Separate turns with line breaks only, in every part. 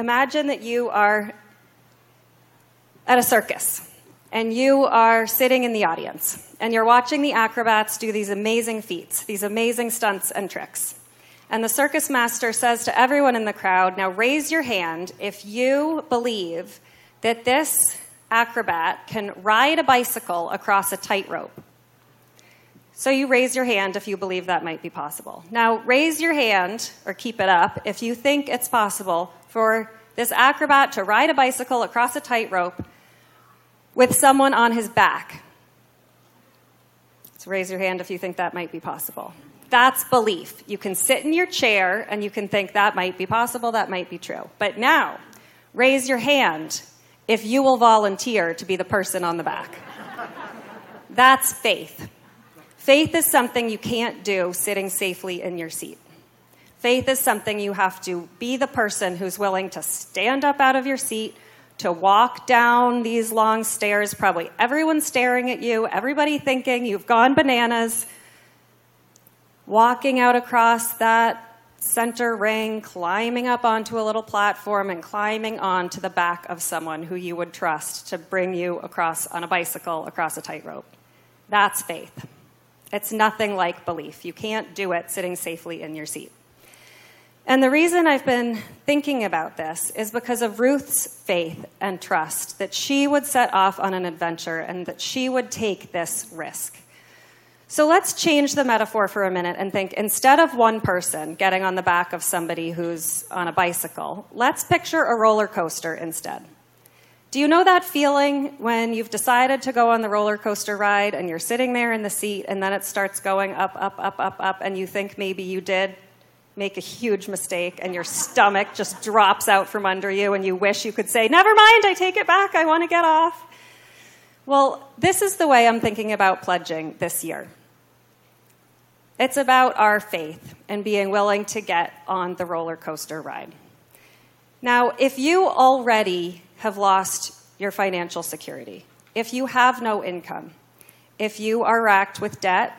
imagine that you are at a circus and you are sitting in the audience and you're watching the acrobats do these amazing feats, these amazing stunts and tricks. And the circus master says to everyone in the crowd, Now raise your hand if you believe that this acrobat can ride a bicycle across a tightrope. So you raise your hand if you believe that might be possible. Now raise your hand, or keep it up, if you think it's possible for this acrobat to ride a bicycle across a tightrope with someone on his back. So raise your hand if you think that might be possible. That's belief. You can sit in your chair and you can think that might be possible, that might be true. But now, raise your hand if you will volunteer to be the person on the back. That's faith. Faith is something you can't do sitting safely in your seat. Faith is something you have to be the person who's willing to stand up out of your seat, to walk down these long stairs, probably everyone staring at you, everybody thinking you've gone bananas, walking out across that center ring, climbing up onto a little platform, and climbing onto the back of someone who you would trust to bring you across on a bicycle across a tightrope. That's faith. It's nothing like belief. You can't do it sitting safely in your seat. And the reason I've been thinking about this is because of Ruth's faith and trust that she would set off on an adventure and that she would take this risk. So let's change the metaphor for a minute and think instead of one person getting on the back of somebody who's on a bicycle, let's picture a roller coaster instead. Do you know that feeling when you've decided to go on the roller coaster ride and you're sitting there in the seat and then it starts going up, up, up, up, up, and you think maybe you did make a huge mistake and your stomach just drops out from under you and you wish you could say, Never mind, I take it back, I want to get off? Well, this is the way I'm thinking about pledging this year. It's about our faith and being willing to get on the roller coaster ride. Now, if you already have lost your financial security, if you have no income, if you are racked with debt,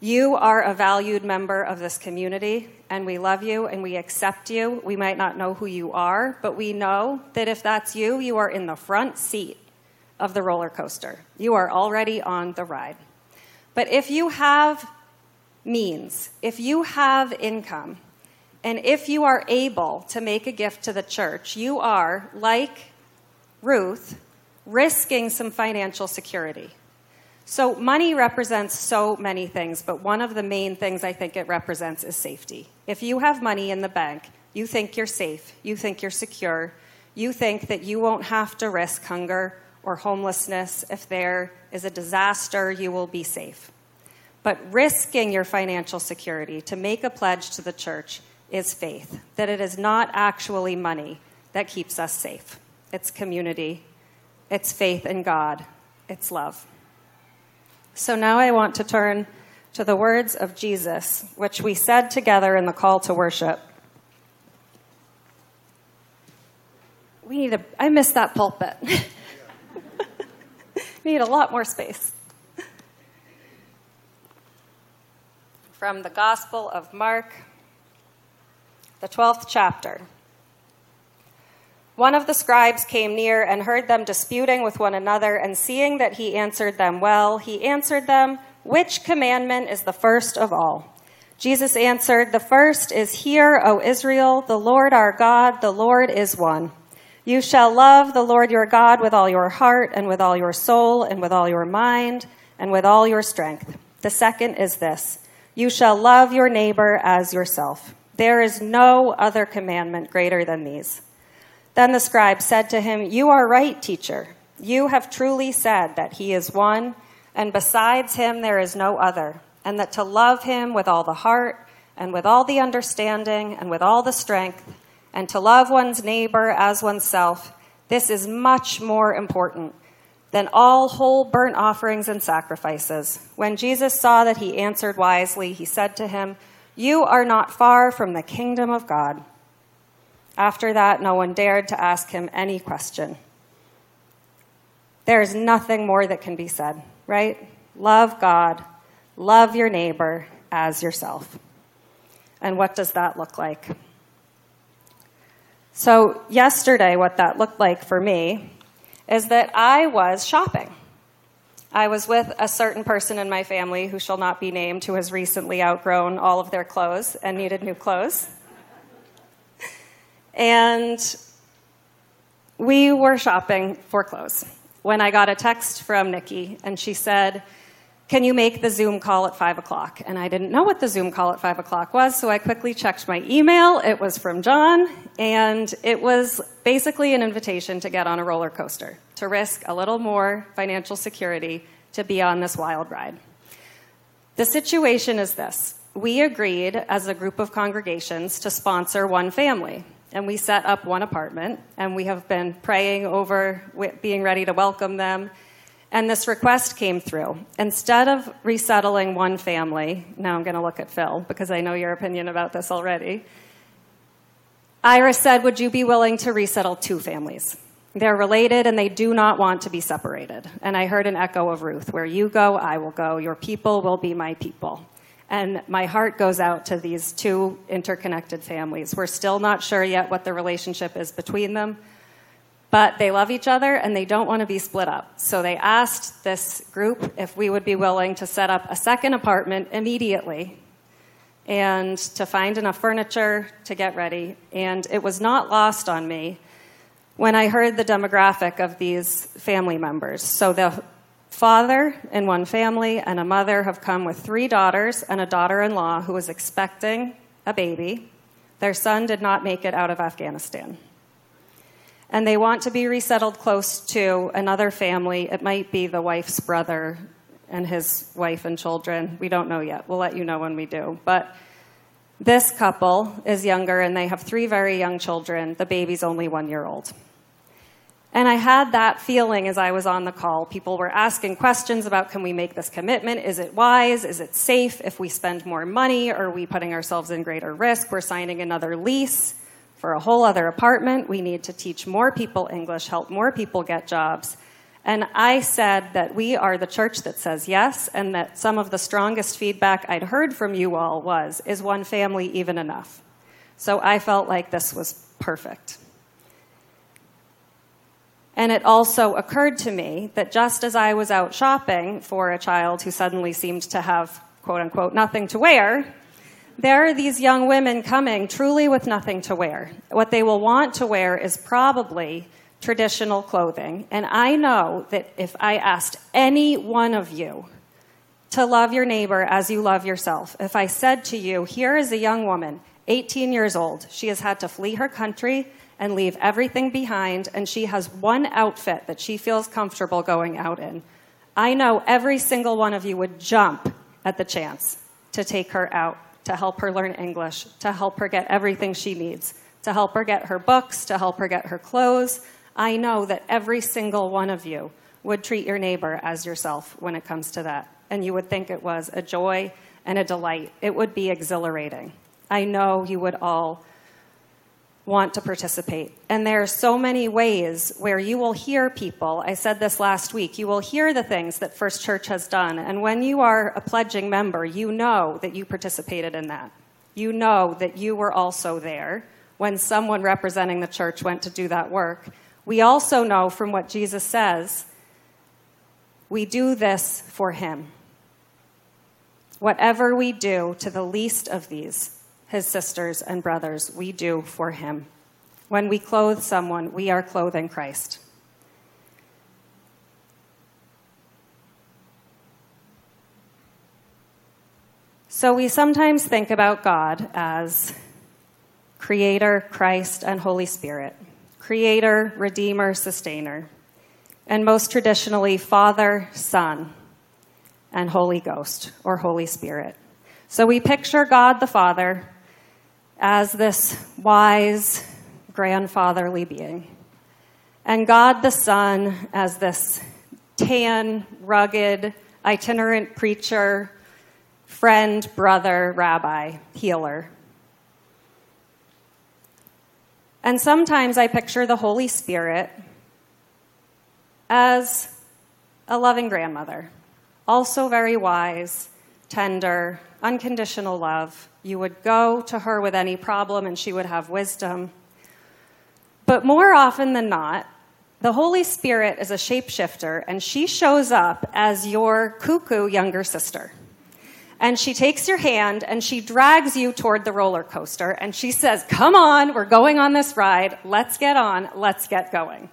you are a valued member of this community, and we love you and we accept you. We might not know who you are, but we know that if that's you, you are in the front seat of the roller coaster. You are already on the ride. But if you have means, if you have income, and if you are able to make a gift to the church, you are, like Ruth, risking some financial security. So, money represents so many things, but one of the main things I think it represents is safety. If you have money in the bank, you think you're safe, you think you're secure, you think that you won't have to risk hunger or homelessness. If there is a disaster, you will be safe. But risking your financial security to make a pledge to the church is faith, that it is not actually money that keeps us safe. It's community, it's faith in God, it's love. So now I want to turn to the words of Jesus, which we said together in the call to worship. We need a, I miss that pulpit. we need a lot more space. from the Gospel of Mark, the 12th chapter. One of the scribes came near and heard them disputing with one another, and seeing that he answered them well, he answered them, Which commandment is the first of all? Jesus answered, The first is, Hear, O Israel, the Lord our God, the Lord is one. You shall love the Lord your God with all your heart, and with all your soul, and with all your mind, and with all your strength. The second is this you shall love your neighbor as yourself. There is no other commandment greater than these. Then the scribe said to him, You are right, teacher. You have truly said that he is one, and besides him there is no other, and that to love him with all the heart, and with all the understanding, and with all the strength, and to love one's neighbor as oneself, this is much more important than all whole burnt offerings and sacrifices. When Jesus saw that he answered wisely, he said to him, You are not far from the kingdom of God. After that, no one dared to ask him any question. There is nothing more that can be said, right? Love God, love your neighbor as yourself. And what does that look like? So, yesterday, what that looked like for me is that I was shopping. I was with a certain person in my family who shall not be named who has recently outgrown all of their clothes and needed new clothes. And we were shopping for clothes when I got a text from Nikki, and she said, can you make the Zoom call at 5 o'clock? And I didn't know what the Zoom call at 5 o'clock was, so I quickly checked my email. It was from John, and it was basically an invitation to get on a roller coaster, to risk a little more financial security to be on this wild ride. The situation is this we agreed as a group of congregations to sponsor one family. And we set up one apartment, and we have been praying over being ready to welcome them and this request came through. Instead of resettling one family, now I'm going to look at Phil because I know your opinion about this already. Iris said, Would you be willing to resettle two families? They're related and they do not want to be separated. And I heard an echo of Ruth where you go, I will go. Your people will be my people. And my heart goes out to these two interconnected families. We're still not sure yet what the relationship is between them, but they love each other and they don't want to be split up. So they asked this group if we would be willing to set up a second apartment immediately and to find enough furniture to get ready. And it was not lost on me when I heard the demographic of these family members. So the father in one family and a mother have come with three daughters and a daughter in law who was expecting a baby. Their son did not make it out of Afghanistan and they want to be resettled close to another family. It might be the wife's brother and his wife and children. We don't know yet. We'll let you know when we do. But this couple is younger and they have three very young children. The baby's only one year old. And I had that feeling as I was on the call. People were asking questions about can we make this commitment? Is it wise? Is it safe? If we spend more money, are we putting ourselves in greater risk? We're signing another lease for a whole other apartment. We need to teach more people English, help more people get jobs. And I said that we are the church that says yes, and that some of the strongest feedback I'd heard from you all was, is one family even enough? So I felt like this was perfect. And it also occurred to me that just as I was out shopping for a child who suddenly seemed to have, quote unquote, nothing to wear, there are these young women coming truly with nothing to wear. What they will want to wear is probably traditional clothing. And I know that if I asked any one of you to love your neighbor as you love yourself, if I said to you, here is a young woman, 18 years old, she has had to flee her country and leave everything behind, and she has one outfit that she feels comfortable going out in. I know every single one of you would jump at the chance to take her out to help her learn English, to help her get everything she needs, to help her get her books, to help her get her clothes. I know that every single one of you would treat your neighbor as yourself when it comes to that. And you would think it was a joy and a delight. It would be exhilarating. I know you would all want to participate. And there are so many ways where you will hear people. I said this last week. You will hear the things that First Church has done. And when you are a pledging member, you know that you participated in that. You know that you were also there when someone representing the church went to do that work. We also know from what Jesus says, we do this for him. Whatever we do to the least of these, his sisters and brothers, we do for him. When we clothe someone, we are clothing Christ. So we sometimes think about God as Creator, Christ, and Holy Spirit, Creator, Redeemer, Sustainer, and most traditionally, Father, Son, and Holy Ghost, or Holy Spirit. So we picture God the Father as this wise, grandfatherly being, and God the Son as this tan, rugged, itinerant preacher, friend, brother, rabbi, healer. And sometimes I picture the Holy Spirit as a loving grandmother, also very wise, tender, unconditional love. You would go to her with any problem and she would have wisdom. But more often than not, the Holy Spirit is a shapeshifter, and she shows up as your cuckoo younger sister. And she takes your hand and she drags you toward the roller coaster, and she says, Come on, we're going on this ride. Let's get on, let's get going.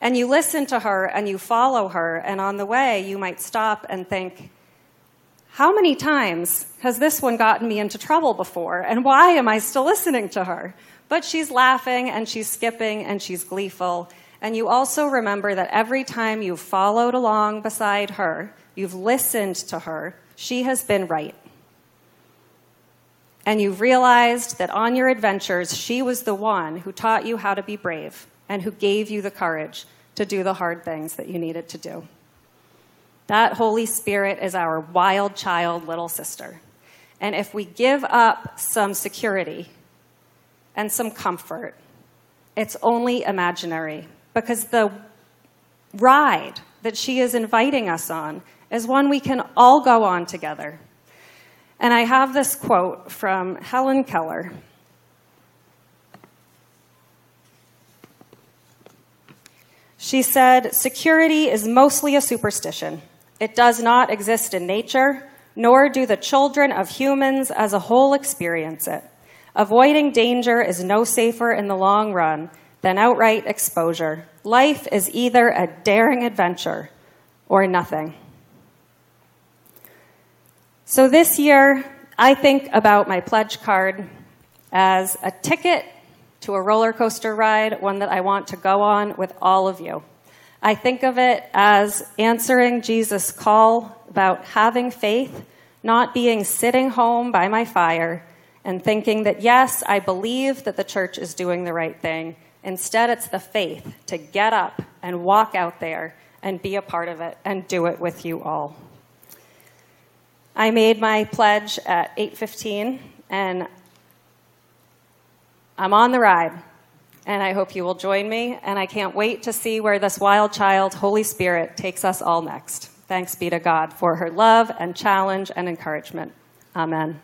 And you listen to her and you follow her, and on the way, you might stop and think, How many times has this one gotten me into trouble before, and why am I still listening to her? But she's laughing and she's skipping and she's gleeful and you also remember that every time you've followed along beside her, you've listened to her, she has been right. And you've realized that on your adventures, she was the one who taught you how to be brave and who gave you the courage to do the hard things that you needed to do. That Holy Spirit is our wild child little sister. And if we give up some security and some comfort, it's only imaginary because the ride that she is inviting us on is one we can all go on together. And I have this quote from Helen Keller. She said, Security is mostly a superstition. It does not exist in nature, nor do the children of humans as a whole experience it. Avoiding danger is no safer in the long run than outright exposure. Life is either a daring adventure or nothing. So this year, I think about my pledge card as a ticket to a roller coaster ride, one that I want to go on with all of you. I think of it as answering Jesus' call about having faith, not being sitting home by my fire and thinking that, yes, I believe that the church is doing the right thing, Instead, it's the faith to get up and walk out there and be a part of it and do it with you all. I made my pledge at 8:15 and I'm on the ride. And I hope you will join me and I can't wait to see where this wild child Holy Spirit takes us all next. Thanks be to God for her love and challenge and encouragement. Amen.